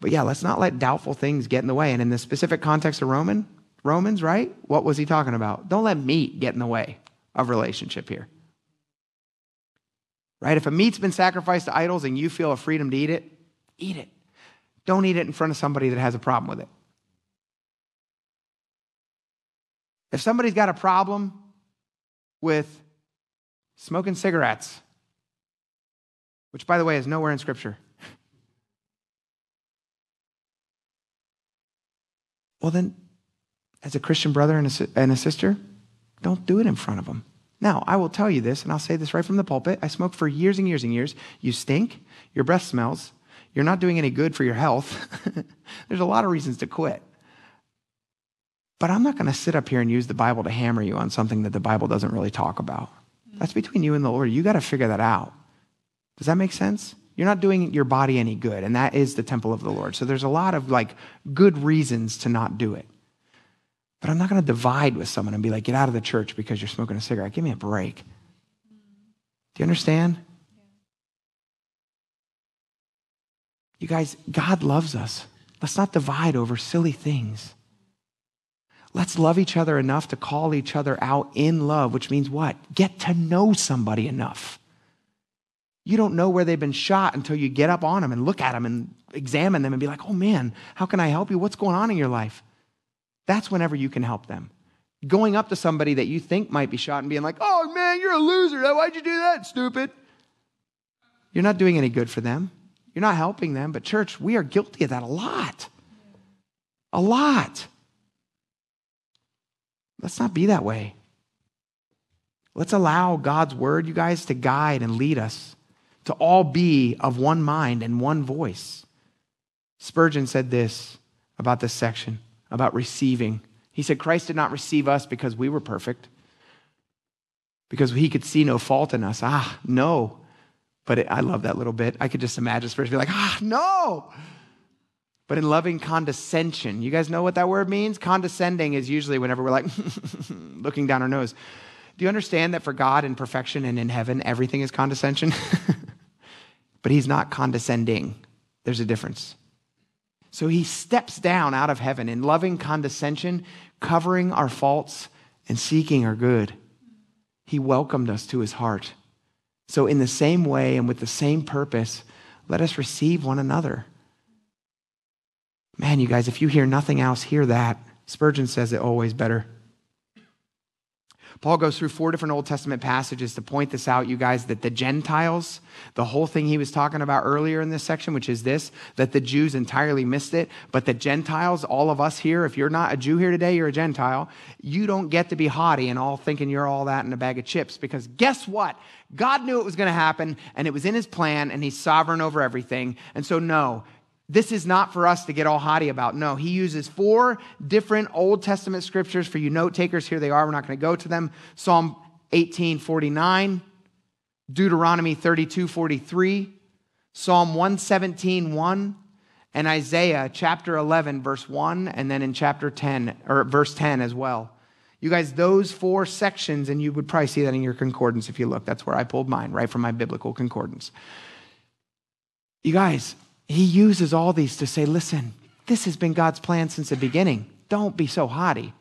But yeah, let's not let doubtful things get in the way. And in the specific context of Roman, Romans, right? What was he talking about? Don't let meat get in the way of relationship here. Right? If a meat's been sacrificed to idols and you feel a freedom to eat it, eat it. Don't eat it in front of somebody that has a problem with it. If somebody's got a problem with smoking cigarettes, which, by the way, is nowhere in Scripture. well, then, as a Christian brother and a, and a sister, don't do it in front of them. Now, I will tell you this, and I'll say this right from the pulpit. I smoked for years and years and years. You stink, your breath smells, you're not doing any good for your health. There's a lot of reasons to quit. But I'm not going to sit up here and use the Bible to hammer you on something that the Bible doesn't really talk about. Mm-hmm. That's between you and the Lord. You got to figure that out. Does that make sense? You're not doing your body any good, and that is the temple of the Lord. So there's a lot of like good reasons to not do it. But I'm not going to divide with someone and be like, get out of the church because you're smoking a cigarette. Give me a break. Do you understand? You guys, God loves us. Let's not divide over silly things. Let's love each other enough to call each other out in love, which means what? Get to know somebody enough. You don't know where they've been shot until you get up on them and look at them and examine them and be like, oh man, how can I help you? What's going on in your life? That's whenever you can help them. Going up to somebody that you think might be shot and being like, oh man, you're a loser. Why'd you do that, stupid? You're not doing any good for them. You're not helping them. But, church, we are guilty of that a lot. A lot. Let's not be that way. Let's allow God's word, you guys, to guide and lead us to all be of one mind and one voice. Spurgeon said this about this section, about receiving. He said, Christ did not receive us because we were perfect, because he could see no fault in us. Ah, no. But it, I love that little bit. I could just imagine Spurgeon be like, ah, no. But in loving condescension, you guys know what that word means? Condescending is usually whenever we're like looking down our nose. Do you understand that for God in perfection and in heaven, everything is condescension? but he's not condescending. There's a difference. So he steps down out of heaven in loving condescension, covering our faults and seeking our good. He welcomed us to his heart. So, in the same way and with the same purpose, let us receive one another. Man, you guys, if you hear nothing else, hear that. Spurgeon says it always better. Paul goes through four different Old Testament passages to point this out, you guys, that the Gentiles, the whole thing he was talking about earlier in this section, which is this, that the Jews entirely missed it, but the Gentiles, all of us here, if you're not a Jew here today, you're a Gentile, you don't get to be haughty and all thinking you're all that in a bag of chips, because guess what? God knew it was going to happen, and it was in his plan, and he's sovereign over everything. And so, no, this is not for us to get all haughty about. No, he uses four different Old Testament scriptures for you note takers. Here they are. We're not going to go to them. Psalm 18 49, Deuteronomy 32 43, Psalm 117 1, and Isaiah chapter 11, verse 1, and then in chapter 10, or verse 10 as well. You guys, those four sections, and you would probably see that in your concordance if you look. That's where I pulled mine, right from my biblical concordance. You guys, he uses all these to say, listen, this has been God's plan since the beginning. Don't be so haughty.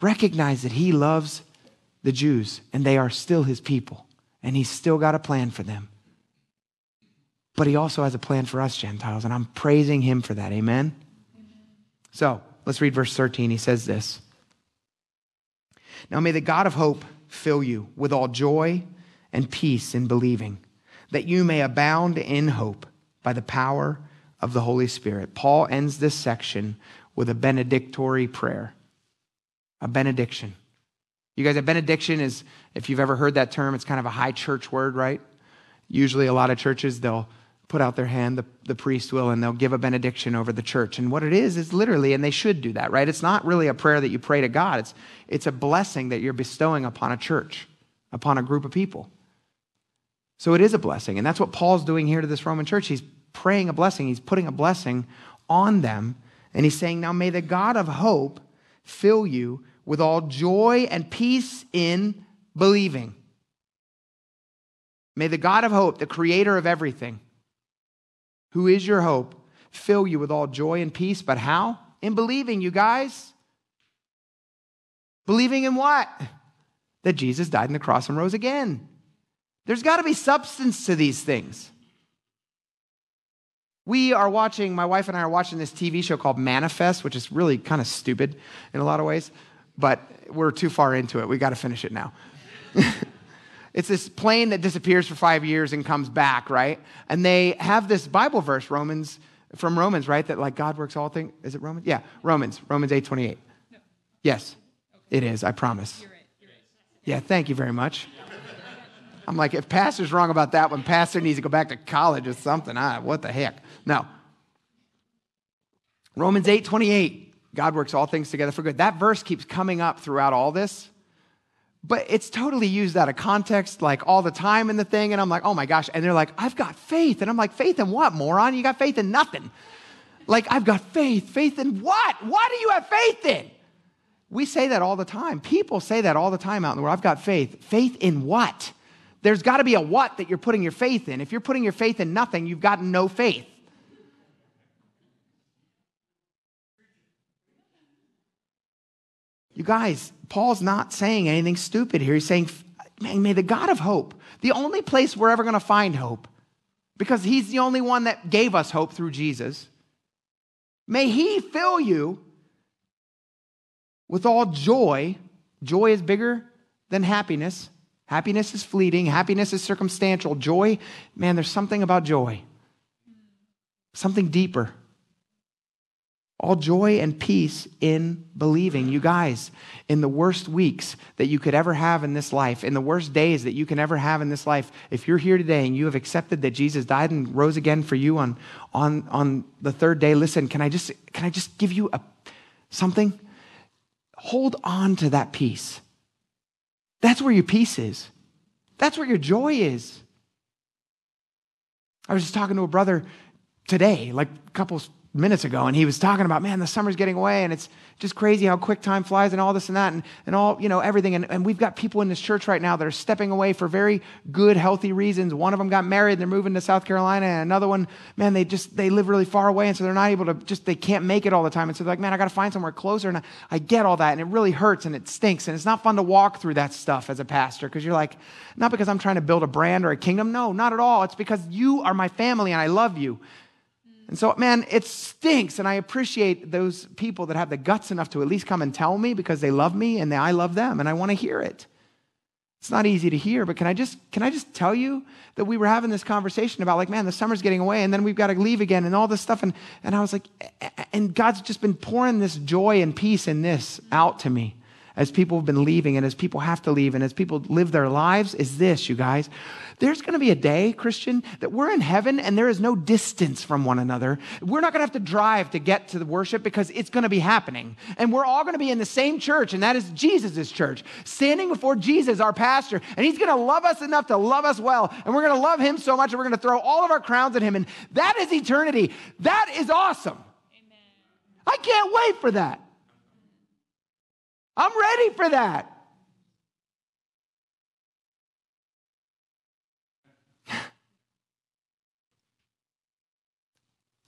Recognize that He loves the Jews and they are still His people, and He's still got a plan for them. But He also has a plan for us, Gentiles, and I'm praising Him for that. Amen? Amen. So, Let's read verse 13. He says this Now may the God of hope fill you with all joy and peace in believing, that you may abound in hope by the power of the Holy Spirit. Paul ends this section with a benedictory prayer, a benediction. You guys, a benediction is, if you've ever heard that term, it's kind of a high church word, right? Usually, a lot of churches, they'll put out their hand, the, the priest will, and they'll give a benediction over the church. And what it is, is literally, and they should do that, right? It's not really a prayer that you pray to God, it's, it's a blessing that you're bestowing upon a church, upon a group of people. So it is a blessing. And that's what Paul's doing here to this Roman church. He's praying a blessing, he's putting a blessing on them. And he's saying, Now may the God of hope fill you with all joy and peace in believing. May the God of hope, the creator of everything, who is your hope, fill you with all joy and peace. But how? In believing, you guys. Believing in what? That Jesus died on the cross and rose again. There's got to be substance to these things. We are watching, my wife and I are watching this TV show called Manifest, which is really kind of stupid in a lot of ways, but we're too far into it. We got to finish it now. it's this plane that disappears for five years and comes back, right? And they have this Bible verse, Romans, from Romans, right? That like God works all things. Is it Romans? Yeah, Romans, Romans 8 28. No. Yes, okay. it is, I promise. You're right. You're right. Yeah, thank you very much. I'm like, if pastor's wrong about that one, pastor needs to go back to college or something. Ah, what the heck? No. Romans 8 28, God works all things together for good. That verse keeps coming up throughout all this, but it's totally used out of context, like all the time in the thing. And I'm like, oh my gosh. And they're like, I've got faith. And I'm like, faith in what, moron? You got faith in nothing. Like, I've got faith. Faith in what? What do you have faith in? We say that all the time. People say that all the time out in the world. I've got faith. Faith in what? There's got to be a what that you're putting your faith in. If you're putting your faith in nothing, you've got no faith. You guys, Paul's not saying anything stupid here. He's saying, man, may the God of hope, the only place we're ever going to find hope, because he's the only one that gave us hope through Jesus, may he fill you with all joy. Joy is bigger than happiness. Happiness is fleeting, happiness is circumstantial. Joy, man, there's something about joy, something deeper. All joy and peace in believing. You guys, in the worst weeks that you could ever have in this life, in the worst days that you can ever have in this life, if you're here today and you have accepted that Jesus died and rose again for you on, on, on the third day, listen, can I just, can I just give you a, something? Hold on to that peace. That's where your peace is. That's where your joy is. I was just talking to a brother today, like a couple minutes ago, and he was talking about, man, the summer's getting away, and it's just crazy how quick time flies and all this and that, and, and all, you know, everything. And, and we've got people in this church right now that are stepping away for very good, healthy reasons. One of them got married, they're moving to South Carolina, and another one, man, they just, they live really far away, and so they're not able to just, they can't make it all the time. And so they're like, man, I got to find somewhere closer. And I, I get all that, and it really hurts, and it stinks, and it's not fun to walk through that stuff as a pastor, because you're like, not because I'm trying to build a brand or a kingdom. No, not at all. It's because you are my family, and I love you. And so, man, it stinks. And I appreciate those people that have the guts enough to at least come and tell me because they love me and I love them and I want to hear it. It's not easy to hear, but can I just can I just tell you that we were having this conversation about like, man, the summer's getting away and then we've got to leave again and all this stuff. And and I was like, and God's just been pouring this joy and peace and this out to me as people have been leaving and as people have to leave and as people live their lives is this, you guys. There's going to be a day, Christian, that we're in heaven and there is no distance from one another. We're not going to have to drive to get to the worship because it's going to be happening. And we're all going to be in the same church, and that is Jesus' church, standing before Jesus, our pastor. And he's going to love us enough to love us well. And we're going to love him so much, and we're going to throw all of our crowns at him. And that is eternity. That is awesome. Amen. I can't wait for that. I'm ready for that.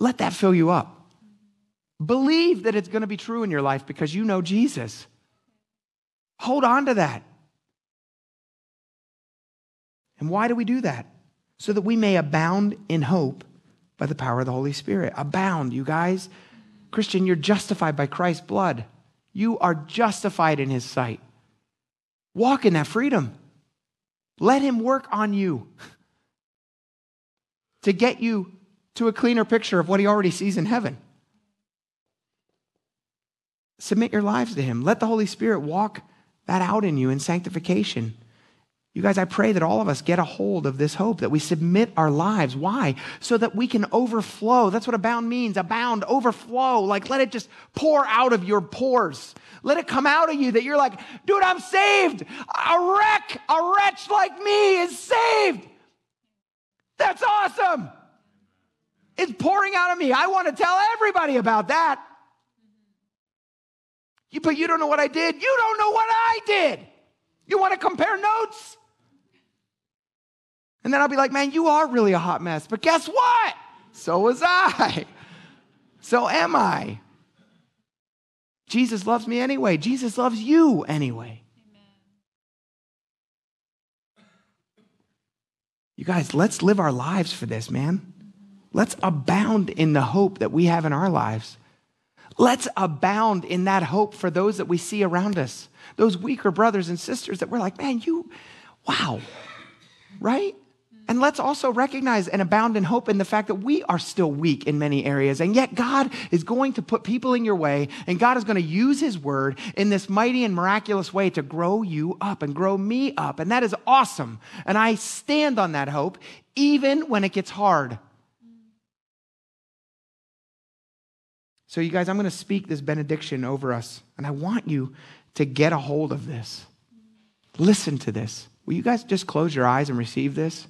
Let that fill you up. Believe that it's going to be true in your life because you know Jesus. Hold on to that. And why do we do that? So that we may abound in hope by the power of the Holy Spirit. Abound, you guys. Christian, you're justified by Christ's blood. You are justified in his sight. Walk in that freedom. Let him work on you to get you to a cleaner picture of what he already sees in heaven. Submit your lives to him. Let the Holy Spirit walk that out in you in sanctification. You guys, I pray that all of us get a hold of this hope, that we submit our lives. Why? So that we can overflow. That's what abound means abound, overflow. Like let it just pour out of your pores. Let it come out of you that you're like, dude, I'm saved. A wreck, a wretch like me is saved. That's awesome. It's pouring out of me. I want to tell everybody about that. You, but you don't know what I did. You don't know what I did. You want to compare notes? And then I'll be like, man, you are really a hot mess. But guess what? So was I. So am I. Jesus loves me anyway. Jesus loves you anyway. You guys, let's live our lives for this, man. Let's abound in the hope that we have in our lives. Let's abound in that hope for those that we see around us, those weaker brothers and sisters that we're like, man, you, wow, right? And let's also recognize and abound in hope in the fact that we are still weak in many areas. And yet, God is going to put people in your way, and God is going to use His word in this mighty and miraculous way to grow you up and grow me up. And that is awesome. And I stand on that hope, even when it gets hard. So, you guys, I'm going to speak this benediction over us, and I want you to get a hold of this. Listen to this. Will you guys just close your eyes and receive this?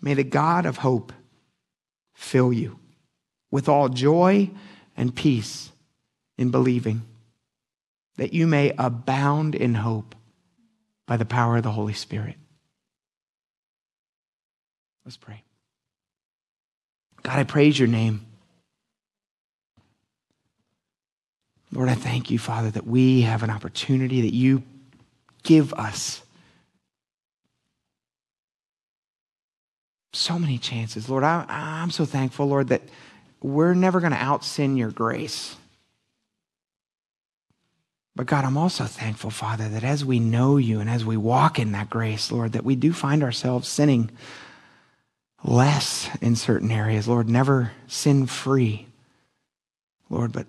May the God of hope fill you with all joy and peace in believing, that you may abound in hope by the power of the Holy Spirit. Let's pray. God, I praise your name. Lord, I thank you, Father, that we have an opportunity that you give us so many chances. Lord, I, I'm so thankful, Lord, that we're never going to out sin your grace. But God, I'm also thankful, Father, that as we know you and as we walk in that grace, Lord, that we do find ourselves sinning less in certain areas. Lord, never sin free. Lord, but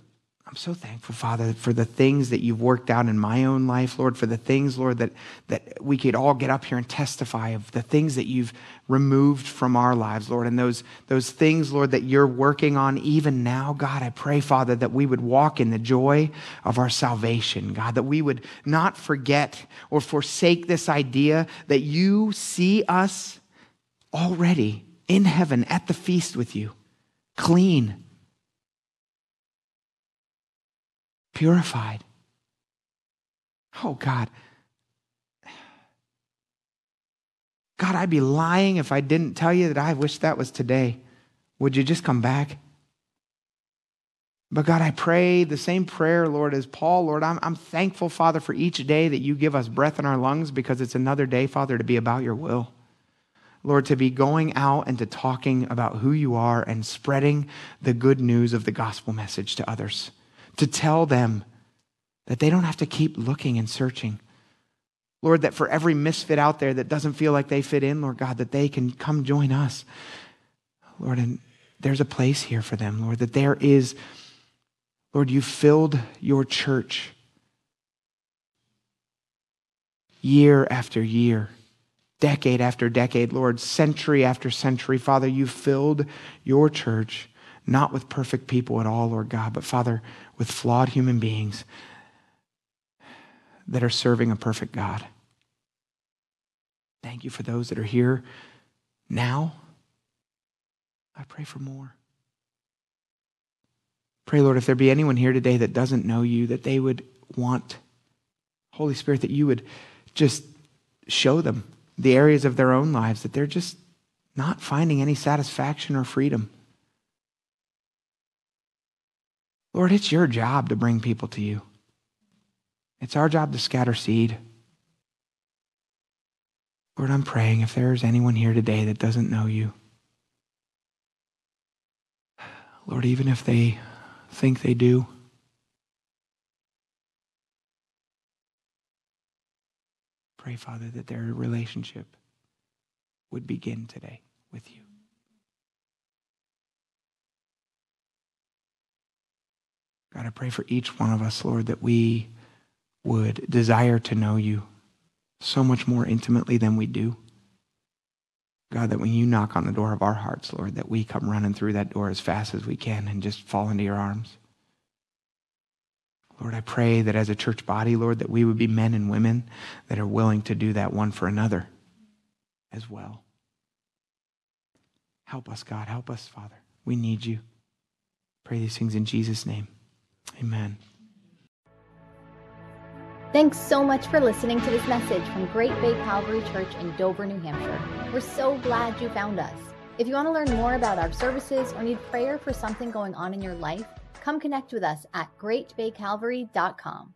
I'm so thankful, Father, for the things that you've worked out in my own life, Lord, for the things, Lord, that, that we could all get up here and testify of the things that you've removed from our lives, Lord, and those, those things, Lord, that you're working on even now. God, I pray, Father, that we would walk in the joy of our salvation, God, that we would not forget or forsake this idea that you see us already in heaven at the feast with you, clean purified. Oh, God. God, I'd be lying if I didn't tell you that I wish that was today. Would you just come back? But God, I pray the same prayer, Lord, as Paul, Lord. I'm, I'm thankful, Father, for each day that you give us breath in our lungs because it's another day, Father, to be about your will. Lord, to be going out and to talking about who you are and spreading the good news of the gospel message to others to tell them that they don't have to keep looking and searching. Lord, that for every misfit out there that doesn't feel like they fit in, Lord God, that they can come join us. Lord, and there's a place here for them, Lord, that there is, Lord, you filled your church year after year, decade after decade, Lord, century after century. Father, you filled your church not with perfect people at all, Lord God, but Father, with flawed human beings that are serving a perfect God. Thank you for those that are here now. I pray for more. Pray, Lord, if there be anyone here today that doesn't know you, that they would want, Holy Spirit, that you would just show them the areas of their own lives that they're just not finding any satisfaction or freedom. Lord, it's your job to bring people to you. It's our job to scatter seed. Lord, I'm praying if there's anyone here today that doesn't know you, Lord, even if they think they do, pray, Father, that their relationship would begin today with you. God, I pray for each one of us, Lord, that we would desire to know you so much more intimately than we do. God, that when you knock on the door of our hearts, Lord, that we come running through that door as fast as we can and just fall into your arms. Lord, I pray that as a church body, Lord, that we would be men and women that are willing to do that one for another as well. Help us, God. Help us, Father. We need you. Pray these things in Jesus' name. Amen. Thanks so much for listening to this message from Great Bay Calvary Church in Dover, New Hampshire. We're so glad you found us. If you want to learn more about our services or need prayer for something going on in your life, come connect with us at greatbaycalvary.com.